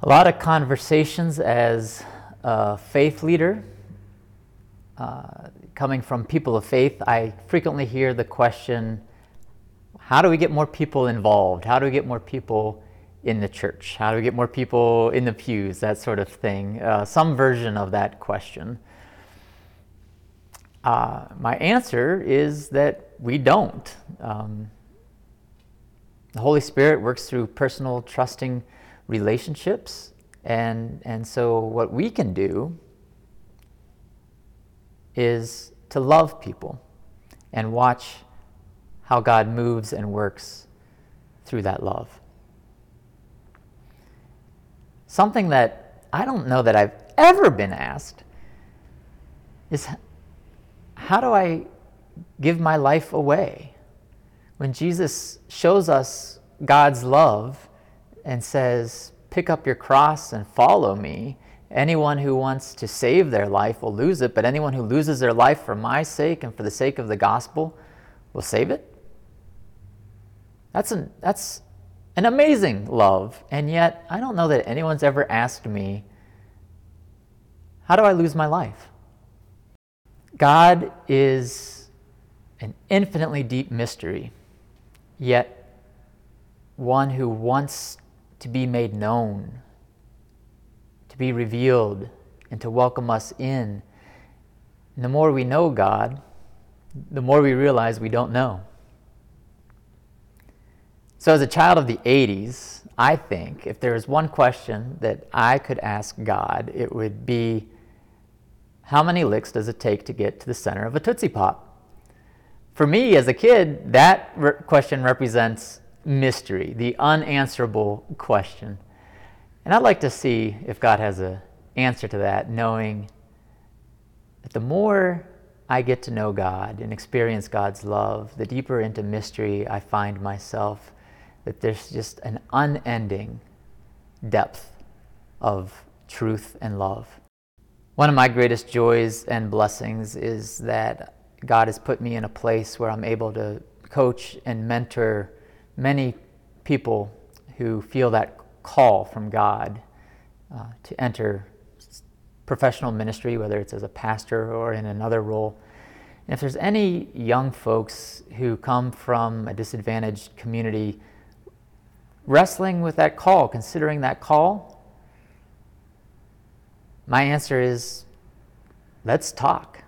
A lot of conversations as a faith leader, uh, coming from people of faith, I frequently hear the question how do we get more people involved? How do we get more people in the church? How do we get more people in the pews? That sort of thing. Uh, some version of that question. Uh, my answer is that we don't. Um, the Holy Spirit works through personal, trusting relationships. And, and so, what we can do is to love people and watch how God moves and works through that love. Something that I don't know that I've ever been asked is how do I give my life away? When Jesus shows us God's love and says, Pick up your cross and follow me, anyone who wants to save their life will lose it, but anyone who loses their life for my sake and for the sake of the gospel will save it. That's an, that's an amazing love. And yet, I don't know that anyone's ever asked me, How do I lose my life? God is an infinitely deep mystery, yet one who wants to be made known, to be revealed, and to welcome us in. And the more we know God, the more we realize we don't know. So, as a child of the 80s, I think if there was one question that I could ask God, it would be how many licks does it take to get to the center of a Tootsie Pop? For me as a kid, that re- question represents mystery, the unanswerable question. And I'd like to see if God has an answer to that, knowing that the more I get to know God and experience God's love, the deeper into mystery I find myself that there's just an unending depth of truth and love. One of my greatest joys and blessings is that God has put me in a place where I'm able to coach and mentor many people who feel that call from God uh, to enter professional ministry, whether it's as a pastor or in another role. And if there's any young folks who come from a disadvantaged community wrestling with that call, considering that call? My answer is let's talk.